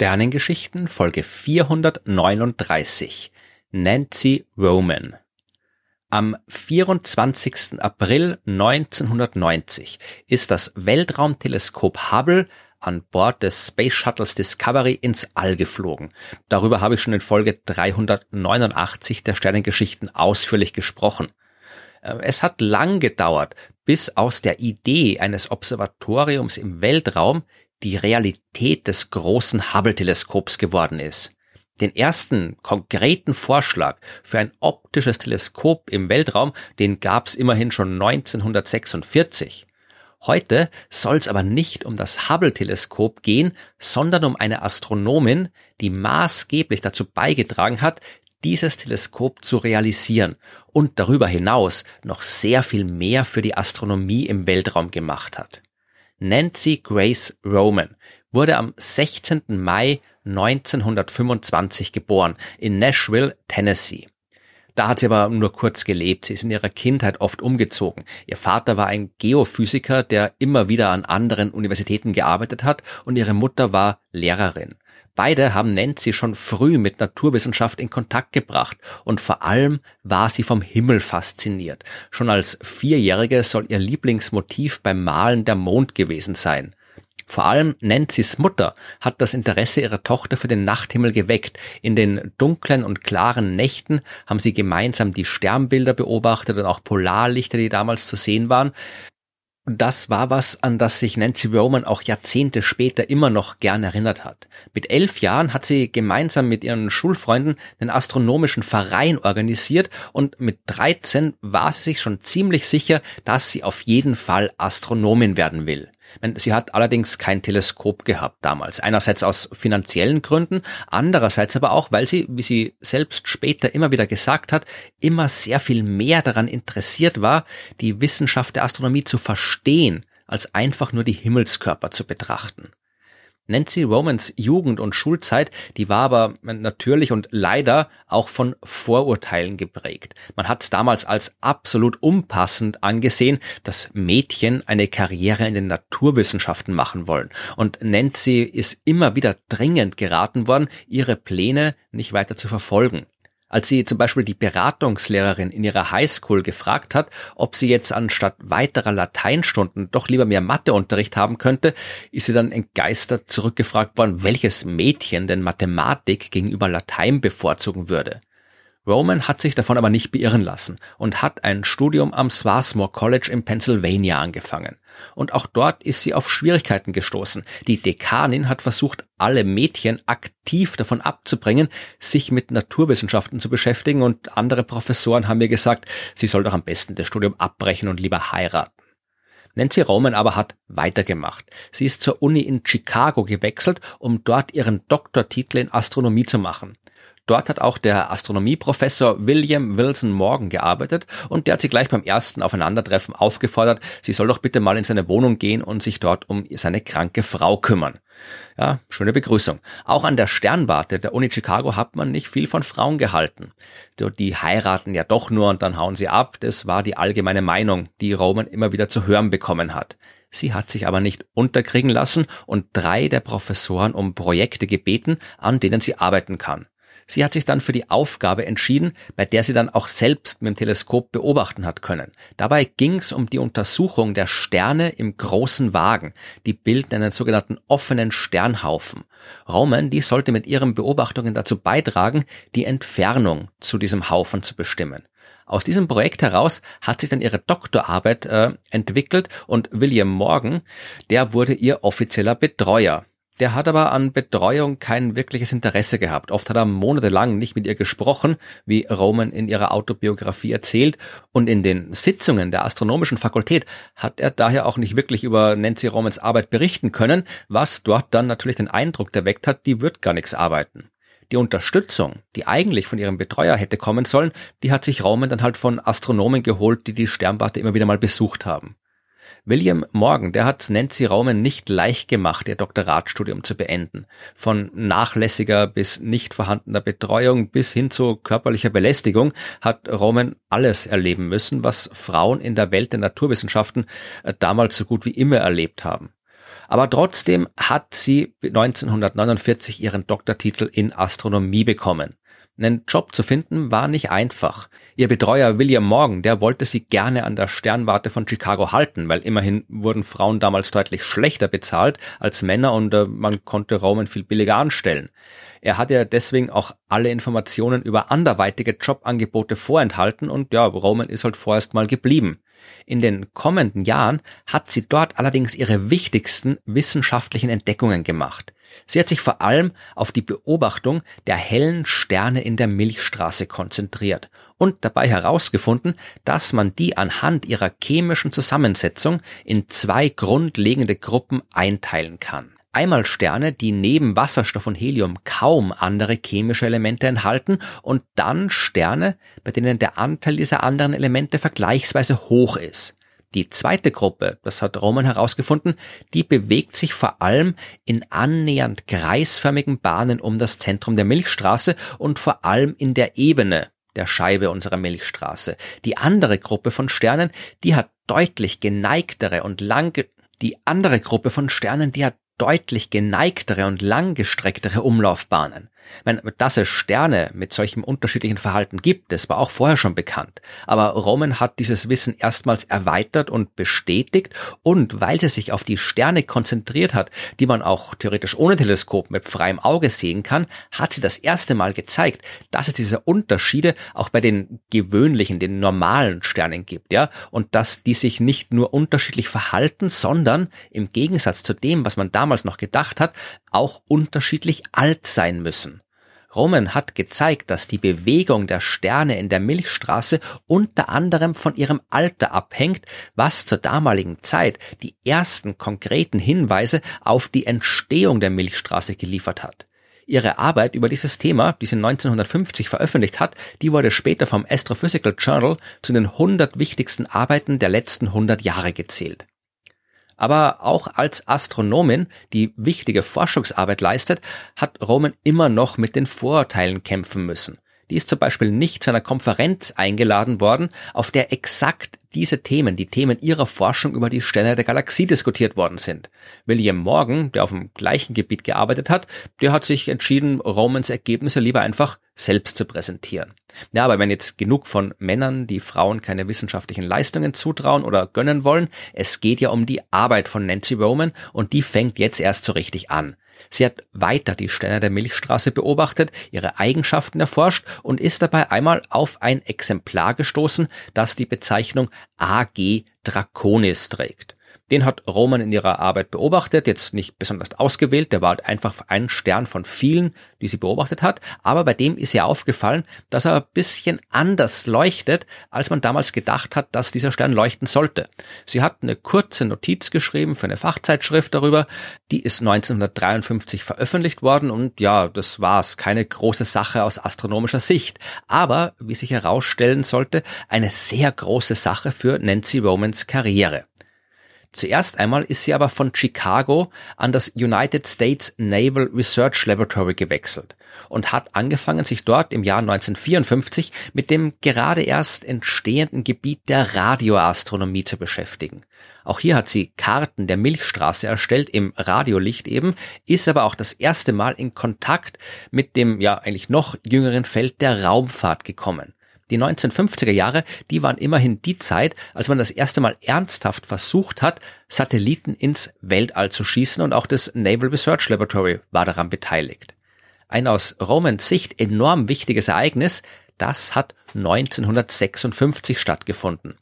Sternengeschichten Folge 439 Nancy Roman Am 24. April 1990 ist das Weltraumteleskop Hubble an Bord des Space Shuttles Discovery ins All geflogen. Darüber habe ich schon in Folge 389 der Sternengeschichten ausführlich gesprochen. Äh, es hat lang gedauert, bis aus der Idee eines Observatoriums im Weltraum die Realität des großen Hubble-Teleskops geworden ist. Den ersten konkreten Vorschlag für ein optisches Teleskop im Weltraum, den gab es immerhin schon 1946. Heute soll es aber nicht um das Hubble-Teleskop gehen, sondern um eine Astronomin, die maßgeblich dazu beigetragen hat, dieses Teleskop zu realisieren und darüber hinaus noch sehr viel mehr für die Astronomie im Weltraum gemacht hat. Nancy Grace Roman wurde am 16. Mai 1925 geboren in Nashville, Tennessee. Da hat sie aber nur kurz gelebt. Sie ist in ihrer Kindheit oft umgezogen. Ihr Vater war ein Geophysiker, der immer wieder an anderen Universitäten gearbeitet hat und ihre Mutter war Lehrerin. Beide haben Nancy schon früh mit Naturwissenschaft in Kontakt gebracht und vor allem war sie vom Himmel fasziniert. Schon als Vierjährige soll ihr Lieblingsmotiv beim Malen der Mond gewesen sein. Vor allem Nancy's Mutter hat das Interesse ihrer Tochter für den Nachthimmel geweckt. In den dunklen und klaren Nächten haben sie gemeinsam die Sternbilder beobachtet und auch Polarlichter, die damals zu sehen waren. Das war was, an das sich Nancy Roman auch Jahrzehnte später immer noch gern erinnert hat. Mit elf Jahren hat sie gemeinsam mit ihren Schulfreunden den astronomischen Verein organisiert und mit 13 war sie sich schon ziemlich sicher, dass sie auf jeden Fall Astronomin werden will. Sie hat allerdings kein Teleskop gehabt damals. Einerseits aus finanziellen Gründen, andererseits aber auch, weil sie, wie sie selbst später immer wieder gesagt hat, immer sehr viel mehr daran interessiert war, die Wissenschaft der Astronomie zu verstehen, als einfach nur die Himmelskörper zu betrachten. Nancy Romans Jugend und Schulzeit, die war aber natürlich und leider auch von Vorurteilen geprägt. Man hat damals als absolut unpassend angesehen, dass Mädchen eine Karriere in den Naturwissenschaften machen wollen. Und Nancy ist immer wieder dringend geraten worden, ihre Pläne nicht weiter zu verfolgen. Als sie zum Beispiel die Beratungslehrerin in ihrer Highschool gefragt hat, ob sie jetzt anstatt weiterer Lateinstunden doch lieber mehr Matheunterricht haben könnte, ist sie dann entgeistert zurückgefragt worden, welches Mädchen denn Mathematik gegenüber Latein bevorzugen würde. Roman hat sich davon aber nicht beirren lassen und hat ein Studium am Swarthmore College in Pennsylvania angefangen. Und auch dort ist sie auf Schwierigkeiten gestoßen. Die Dekanin hat versucht, alle Mädchen aktiv davon abzubringen, sich mit Naturwissenschaften zu beschäftigen und andere Professoren haben mir gesagt, sie soll doch am besten das Studium abbrechen und lieber heiraten. Nancy Roman aber hat weitergemacht. Sie ist zur Uni in Chicago gewechselt, um dort ihren Doktortitel in Astronomie zu machen. Dort hat auch der Astronomieprofessor William Wilson Morgan gearbeitet und der hat sie gleich beim ersten Aufeinandertreffen aufgefordert, sie soll doch bitte mal in seine Wohnung gehen und sich dort um seine kranke Frau kümmern. Ja, schöne Begrüßung. Auch an der Sternwarte der Uni Chicago hat man nicht viel von Frauen gehalten. Die heiraten ja doch nur und dann hauen sie ab. Das war die allgemeine Meinung, die Roman immer wieder zu hören bekommen hat. Sie hat sich aber nicht unterkriegen lassen und drei der Professoren um Projekte gebeten, an denen sie arbeiten kann. Sie hat sich dann für die Aufgabe entschieden, bei der sie dann auch selbst mit dem Teleskop beobachten hat können. Dabei ging es um die Untersuchung der Sterne im großen Wagen. Die bilden einen sogenannten offenen Sternhaufen. Roman, die sollte mit ihren Beobachtungen dazu beitragen, die Entfernung zu diesem Haufen zu bestimmen. Aus diesem Projekt heraus hat sich dann ihre Doktorarbeit äh, entwickelt und William Morgan, der wurde ihr offizieller Betreuer. Der hat aber an Betreuung kein wirkliches Interesse gehabt. Oft hat er monatelang nicht mit ihr gesprochen, wie Roman in ihrer Autobiografie erzählt. Und in den Sitzungen der astronomischen Fakultät hat er daher auch nicht wirklich über Nancy Romans Arbeit berichten können, was dort dann natürlich den Eindruck erweckt hat, die wird gar nichts arbeiten. Die Unterstützung, die eigentlich von ihrem Betreuer hätte kommen sollen, die hat sich Roman dann halt von Astronomen geholt, die die Sternwarte immer wieder mal besucht haben. William Morgan, der hat Nancy Raumen nicht leicht gemacht, ihr Doktoratstudium zu beenden. Von nachlässiger bis nicht vorhandener Betreuung bis hin zu körperlicher Belästigung hat Raumen alles erleben müssen, was Frauen in der Welt der Naturwissenschaften äh, damals so gut wie immer erlebt haben. Aber trotzdem hat sie 1949 ihren Doktortitel in Astronomie bekommen. Einen Job zu finden war nicht einfach. Ihr Betreuer William Morgan, der wollte sie gerne an der Sternwarte von Chicago halten, weil immerhin wurden Frauen damals deutlich schlechter bezahlt als Männer und äh, man konnte Roman viel billiger anstellen. Er hatte ja deswegen auch alle Informationen über anderweitige Jobangebote vorenthalten und ja, Roman ist halt vorerst mal geblieben. In den kommenden Jahren hat sie dort allerdings ihre wichtigsten wissenschaftlichen Entdeckungen gemacht. Sie hat sich vor allem auf die Beobachtung der hellen Sterne in der Milchstraße konzentriert und dabei herausgefunden, dass man die anhand ihrer chemischen Zusammensetzung in zwei grundlegende Gruppen einteilen kann. Einmal Sterne, die neben Wasserstoff und Helium kaum andere chemische Elemente enthalten und dann Sterne, bei denen der Anteil dieser anderen Elemente vergleichsweise hoch ist. Die zweite Gruppe, das hat Roman herausgefunden, die bewegt sich vor allem in annähernd kreisförmigen Bahnen um das Zentrum der Milchstraße und vor allem in der Ebene der Scheibe unserer Milchstraße. Die andere Gruppe von Sternen, die hat deutlich geneigtere und lang, die andere Gruppe von Sternen, die hat deutlich geneigtere und langgestrecktere Umlaufbahnen. Ich meine, dass es Sterne mit solchem unterschiedlichen Verhalten gibt, das war auch vorher schon bekannt. Aber Roman hat dieses Wissen erstmals erweitert und bestätigt und weil sie sich auf die Sterne konzentriert hat, die man auch theoretisch ohne Teleskop mit freiem Auge sehen kann, hat sie das erste Mal gezeigt, dass es diese Unterschiede auch bei den gewöhnlichen, den normalen Sternen gibt, ja, und dass die sich nicht nur unterschiedlich verhalten, sondern im Gegensatz zu dem, was man damals noch gedacht hat, auch unterschiedlich alt sein müssen. Roman hat gezeigt, dass die Bewegung der Sterne in der Milchstraße unter anderem von ihrem Alter abhängt, was zur damaligen Zeit die ersten konkreten Hinweise auf die Entstehung der Milchstraße geliefert hat. Ihre Arbeit über dieses Thema, die sie 1950 veröffentlicht hat, die wurde später vom Astrophysical Journal zu den 100 wichtigsten Arbeiten der letzten 100 Jahre gezählt aber auch als Astronomin, die wichtige Forschungsarbeit leistet, hat Roman immer noch mit den Vorurteilen kämpfen müssen. Die ist zum Beispiel nicht zu einer Konferenz eingeladen worden, auf der exakt diese Themen, die Themen ihrer Forschung über die Sterne der Galaxie diskutiert worden sind. William Morgan, der auf dem gleichen Gebiet gearbeitet hat, der hat sich entschieden, Romans Ergebnisse lieber einfach selbst zu präsentieren. Ja, aber wenn jetzt genug von Männern, die Frauen keine wissenschaftlichen Leistungen zutrauen oder gönnen wollen, es geht ja um die Arbeit von Nancy Roman und die fängt jetzt erst so richtig an. Sie hat weiter die Sterne der Milchstraße beobachtet, ihre Eigenschaften erforscht und ist dabei einmal auf ein Exemplar gestoßen, das die Bezeichnung AG Draconis trägt. Den hat Roman in ihrer Arbeit beobachtet, jetzt nicht besonders ausgewählt, der war halt einfach ein Stern von vielen, die sie beobachtet hat, aber bei dem ist ihr aufgefallen, dass er ein bisschen anders leuchtet, als man damals gedacht hat, dass dieser Stern leuchten sollte. Sie hat eine kurze Notiz geschrieben für eine Fachzeitschrift darüber, die ist 1953 veröffentlicht worden und ja, das war's, keine große Sache aus astronomischer Sicht, aber wie sich herausstellen sollte, eine sehr große Sache für Nancy Romans Karriere. Zuerst einmal ist sie aber von Chicago an das United States Naval Research Laboratory gewechselt und hat angefangen, sich dort im Jahr 1954 mit dem gerade erst entstehenden Gebiet der Radioastronomie zu beschäftigen. Auch hier hat sie Karten der Milchstraße erstellt, im Radiolicht eben, ist aber auch das erste Mal in Kontakt mit dem ja eigentlich noch jüngeren Feld der Raumfahrt gekommen. Die 1950er Jahre, die waren immerhin die Zeit, als man das erste Mal ernsthaft versucht hat, Satelliten ins Weltall zu schießen und auch das Naval Research Laboratory war daran beteiligt. Ein aus Romans Sicht enorm wichtiges Ereignis, das hat 1956 stattgefunden.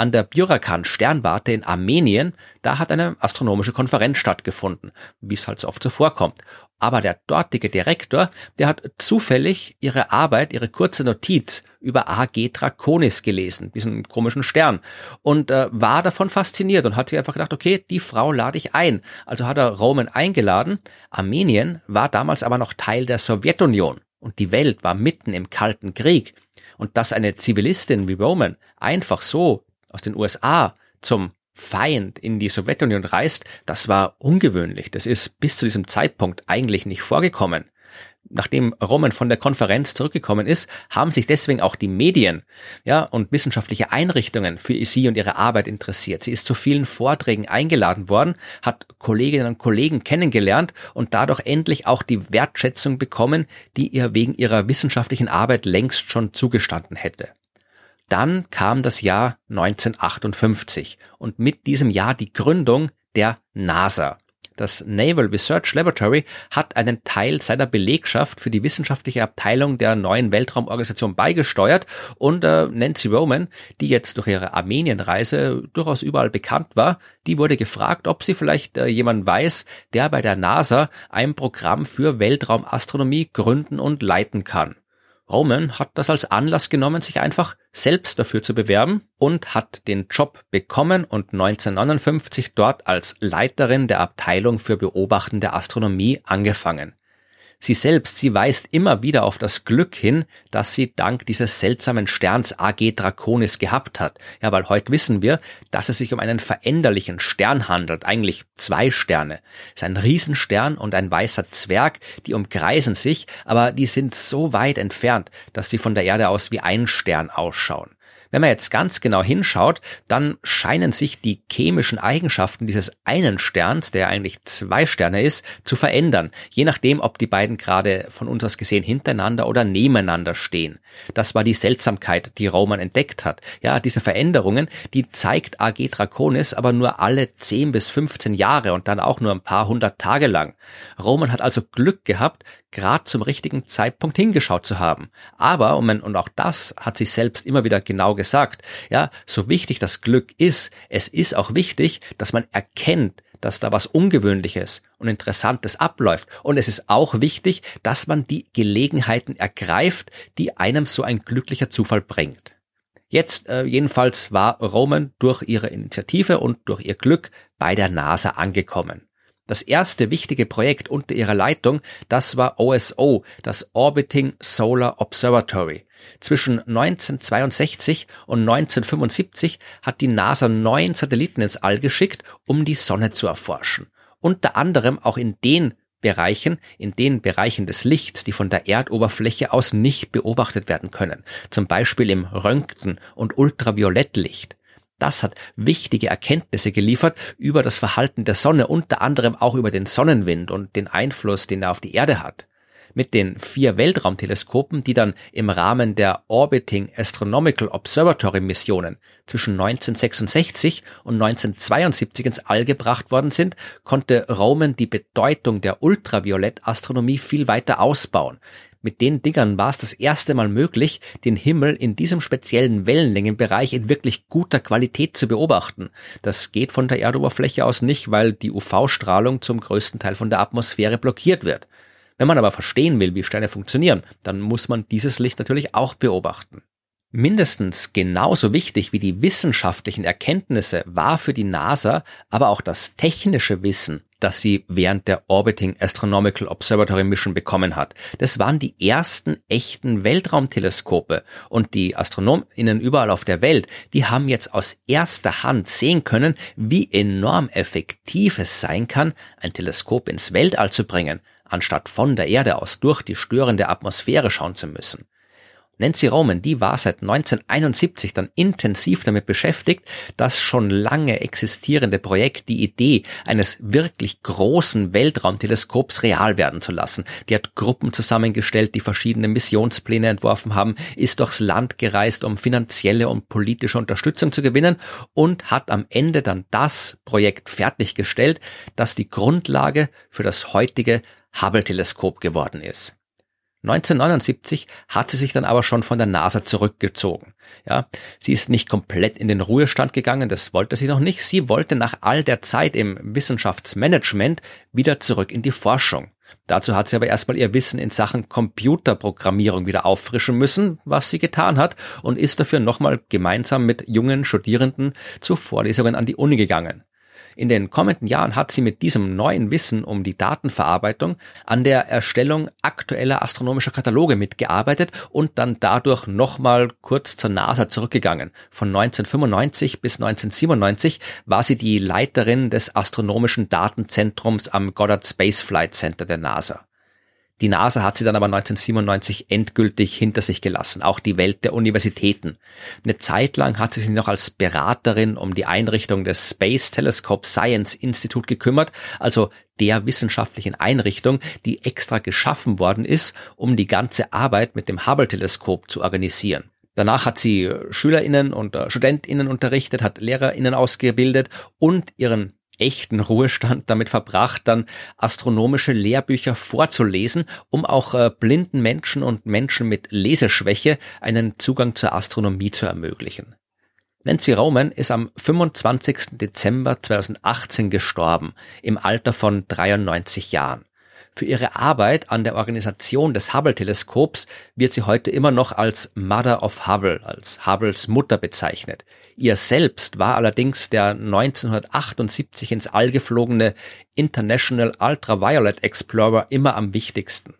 An der Byurakan Sternwarte in Armenien, da hat eine astronomische Konferenz stattgefunden, wie es halt so oft so vorkommt. Aber der dortige Direktor, der hat zufällig ihre Arbeit, ihre kurze Notiz über AG Draconis gelesen, diesen komischen Stern, und äh, war davon fasziniert und hat sich einfach gedacht, okay, die Frau lade ich ein. Also hat er Roman eingeladen. Armenien war damals aber noch Teil der Sowjetunion und die Welt war mitten im Kalten Krieg. Und dass eine Zivilistin wie Roman einfach so aus den USA zum Feind in die Sowjetunion reist, das war ungewöhnlich. Das ist bis zu diesem Zeitpunkt eigentlich nicht vorgekommen. nachdem Roman von der Konferenz zurückgekommen ist, haben sich deswegen auch die Medien, ja, und wissenschaftliche Einrichtungen für sie und ihre Arbeit interessiert. Sie ist zu vielen Vorträgen eingeladen worden, hat Kolleginnen und Kollegen kennengelernt und dadurch endlich auch die Wertschätzung bekommen, die ihr wegen ihrer wissenschaftlichen Arbeit längst schon zugestanden hätte. Dann kam das Jahr 1958 und mit diesem Jahr die Gründung der NASA. Das Naval Research Laboratory hat einen Teil seiner Belegschaft für die wissenschaftliche Abteilung der neuen Weltraumorganisation beigesteuert und äh, Nancy Roman, die jetzt durch ihre Armenienreise durchaus überall bekannt war, die wurde gefragt, ob sie vielleicht äh, jemand weiß, der bei der NASA ein Programm für Weltraumastronomie gründen und leiten kann. Roman hat das als Anlass genommen, sich einfach selbst dafür zu bewerben und hat den Job bekommen und 1959 dort als Leiterin der Abteilung für beobachtende Astronomie angefangen. Sie selbst, sie weist immer wieder auf das Glück hin, das sie dank dieses seltsamen Sterns AG Draconis gehabt hat. Ja, weil heute wissen wir, dass es sich um einen veränderlichen Stern handelt, eigentlich zwei Sterne. Es ist ein Riesenstern und ein weißer Zwerg, die umkreisen sich, aber die sind so weit entfernt, dass sie von der Erde aus wie ein Stern ausschauen. Wenn man jetzt ganz genau hinschaut, dann scheinen sich die chemischen Eigenschaften dieses einen Sterns, der eigentlich zwei Sterne ist, zu verändern, je nachdem, ob die beiden gerade von uns aus gesehen hintereinander oder nebeneinander stehen. Das war die Seltsamkeit, die Roman entdeckt hat. Ja, diese Veränderungen, die zeigt AG Draconis aber nur alle 10 bis 15 Jahre und dann auch nur ein paar hundert Tage lang. Roman hat also Glück gehabt, gerade zum richtigen Zeitpunkt hingeschaut zu haben. Aber, und auch das hat sich selbst immer wieder genau gesagt, ja, so wichtig das Glück ist, es ist auch wichtig, dass man erkennt, dass da was Ungewöhnliches und Interessantes abläuft. Und es ist auch wichtig, dass man die Gelegenheiten ergreift, die einem so ein glücklicher Zufall bringt. Jetzt äh, jedenfalls war Roman durch ihre Initiative und durch ihr Glück bei der NASA angekommen. Das erste wichtige Projekt unter ihrer Leitung, das war OSO, das Orbiting Solar Observatory. Zwischen 1962 und 1975 hat die NASA neun Satelliten ins All geschickt, um die Sonne zu erforschen. Unter anderem auch in den Bereichen, in den Bereichen des Lichts, die von der Erdoberfläche aus nicht beobachtet werden können, zum Beispiel im Röntgen- und Ultraviolettlicht. Das hat wichtige Erkenntnisse geliefert über das Verhalten der Sonne, unter anderem auch über den Sonnenwind und den Einfluss, den er auf die Erde hat. Mit den vier Weltraumteleskopen, die dann im Rahmen der Orbiting Astronomical Observatory Missionen zwischen 1966 und 1972 ins All gebracht worden sind, konnte Roman die Bedeutung der Ultraviolettastronomie viel weiter ausbauen. Mit den Dingern war es das erste Mal möglich, den Himmel in diesem speziellen Wellenlängenbereich in wirklich guter Qualität zu beobachten. Das geht von der Erdoberfläche aus nicht, weil die UV-Strahlung zum größten Teil von der Atmosphäre blockiert wird. Wenn man aber verstehen will, wie Sterne funktionieren, dann muss man dieses Licht natürlich auch beobachten. Mindestens genauso wichtig wie die wissenschaftlichen Erkenntnisse war für die NASA aber auch das technische Wissen, das sie während der Orbiting Astronomical Observatory Mission bekommen hat. Das waren die ersten echten Weltraumteleskope und die AstronomInnen überall auf der Welt, die haben jetzt aus erster Hand sehen können, wie enorm effektiv es sein kann, ein Teleskop ins Weltall zu bringen, anstatt von der Erde aus durch die störende Atmosphäre schauen zu müssen. Nancy Roman, die war seit 1971 dann intensiv damit beschäftigt, das schon lange existierende Projekt, die Idee eines wirklich großen Weltraumteleskops real werden zu lassen. Die hat Gruppen zusammengestellt, die verschiedene Missionspläne entworfen haben, ist durchs Land gereist, um finanzielle und politische Unterstützung zu gewinnen und hat am Ende dann das Projekt fertiggestellt, das die Grundlage für das heutige Hubble-Teleskop geworden ist. 1979 hat sie sich dann aber schon von der NASA zurückgezogen. Ja, sie ist nicht komplett in den Ruhestand gegangen, das wollte sie noch nicht. Sie wollte nach all der Zeit im Wissenschaftsmanagement wieder zurück in die Forschung. Dazu hat sie aber erstmal ihr Wissen in Sachen Computerprogrammierung wieder auffrischen müssen, was sie getan hat und ist dafür nochmal gemeinsam mit jungen Studierenden zu Vorlesungen an die Uni gegangen. In den kommenden Jahren hat sie mit diesem neuen Wissen um die Datenverarbeitung an der Erstellung aktueller astronomischer Kataloge mitgearbeitet und dann dadurch nochmal kurz zur NASA zurückgegangen. Von 1995 bis 1997 war sie die Leiterin des astronomischen Datenzentrums am Goddard Space Flight Center der NASA. Die NASA hat sie dann aber 1997 endgültig hinter sich gelassen, auch die Welt der Universitäten. Eine Zeit lang hat sie sich noch als Beraterin um die Einrichtung des Space Telescope Science Institute gekümmert, also der wissenschaftlichen Einrichtung, die extra geschaffen worden ist, um die ganze Arbeit mit dem Hubble-Teleskop zu organisieren. Danach hat sie SchülerInnen und StudentInnen unterrichtet, hat LehrerInnen ausgebildet und ihren echten Ruhestand damit verbracht, dann astronomische Lehrbücher vorzulesen, um auch äh, blinden Menschen und Menschen mit Leseschwäche einen Zugang zur Astronomie zu ermöglichen. Nancy Roman ist am 25. Dezember 2018 gestorben, im Alter von 93 Jahren. Für ihre Arbeit an der Organisation des Hubble-Teleskops wird sie heute immer noch als Mother of Hubble, als Hubbles Mutter bezeichnet. Ihr selbst war allerdings der 1978 ins All geflogene International Ultraviolet Explorer immer am wichtigsten.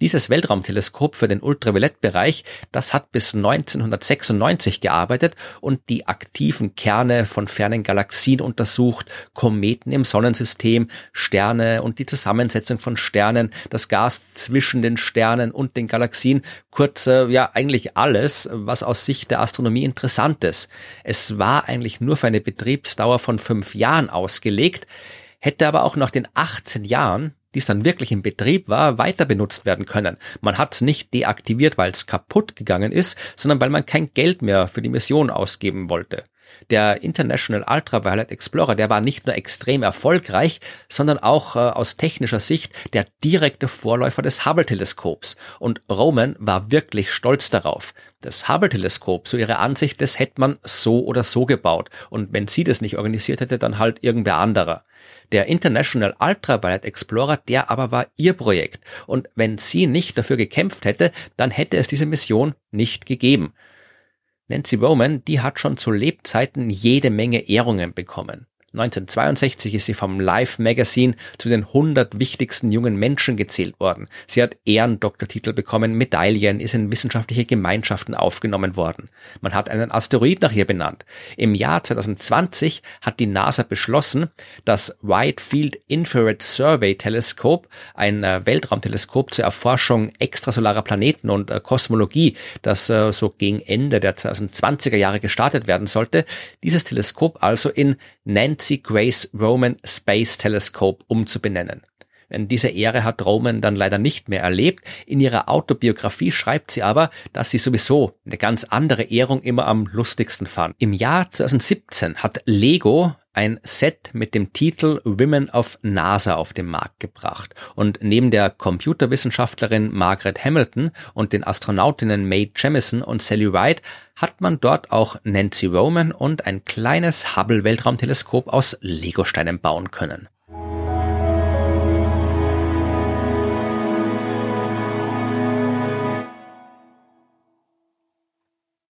Dieses Weltraumteleskop für den Ultraviolettbereich, das hat bis 1996 gearbeitet und die aktiven Kerne von fernen Galaxien untersucht, Kometen im Sonnensystem, Sterne und die Zusammensetzung von Sternen, das Gas zwischen den Sternen und den Galaxien, kurz äh, ja eigentlich alles, was aus Sicht der Astronomie interessant ist. Es war eigentlich nur für eine Betriebsdauer von fünf Jahren ausgelegt, hätte aber auch nach den 18 Jahren die es dann wirklich im Betrieb war, weiter benutzt werden können. Man hat es nicht deaktiviert, weil es kaputt gegangen ist, sondern weil man kein Geld mehr für die Mission ausgeben wollte. Der International Ultraviolet Explorer, der war nicht nur extrem erfolgreich, sondern auch äh, aus technischer Sicht der direkte Vorläufer des Hubble-Teleskops. Und Roman war wirklich stolz darauf. Das Hubble-Teleskop, so ihre Ansicht, das hätte man so oder so gebaut. Und wenn sie das nicht organisiert hätte, dann halt irgendwer anderer. Der International Ultraviolet Explorer, der aber war ihr Projekt. Und wenn sie nicht dafür gekämpft hätte, dann hätte es diese Mission nicht gegeben. Nancy Bowman, die hat schon zu Lebzeiten jede Menge Ehrungen bekommen. 1962 ist sie vom Life Magazine zu den 100 wichtigsten jungen Menschen gezählt worden. Sie hat Ehrendoktortitel bekommen, Medaillen, ist in wissenschaftliche Gemeinschaften aufgenommen worden. Man hat einen Asteroid nach ihr benannt. Im Jahr 2020 hat die NASA beschlossen, das Wide Field Infrared Survey Telescope, ein äh, Weltraumteleskop zur Erforschung extrasolarer Planeten und äh, Kosmologie, das äh, so gegen Ende der 2020er Jahre gestartet werden sollte, dieses Teleskop also in Nancy Grace Roman Space Telescope umzubenennen. Diese Ehre hat Roman dann leider nicht mehr erlebt. In ihrer Autobiografie schreibt sie aber, dass sie sowieso eine ganz andere Ehrung immer am lustigsten fand. Im Jahr 2017 hat Lego ein Set mit dem Titel Women of NASA auf den Markt gebracht. Und neben der Computerwissenschaftlerin Margaret Hamilton und den Astronautinnen Mae Jemison und Sally Ride hat man dort auch Nancy Roman und ein kleines Hubble Weltraumteleskop aus Legosteinen bauen können.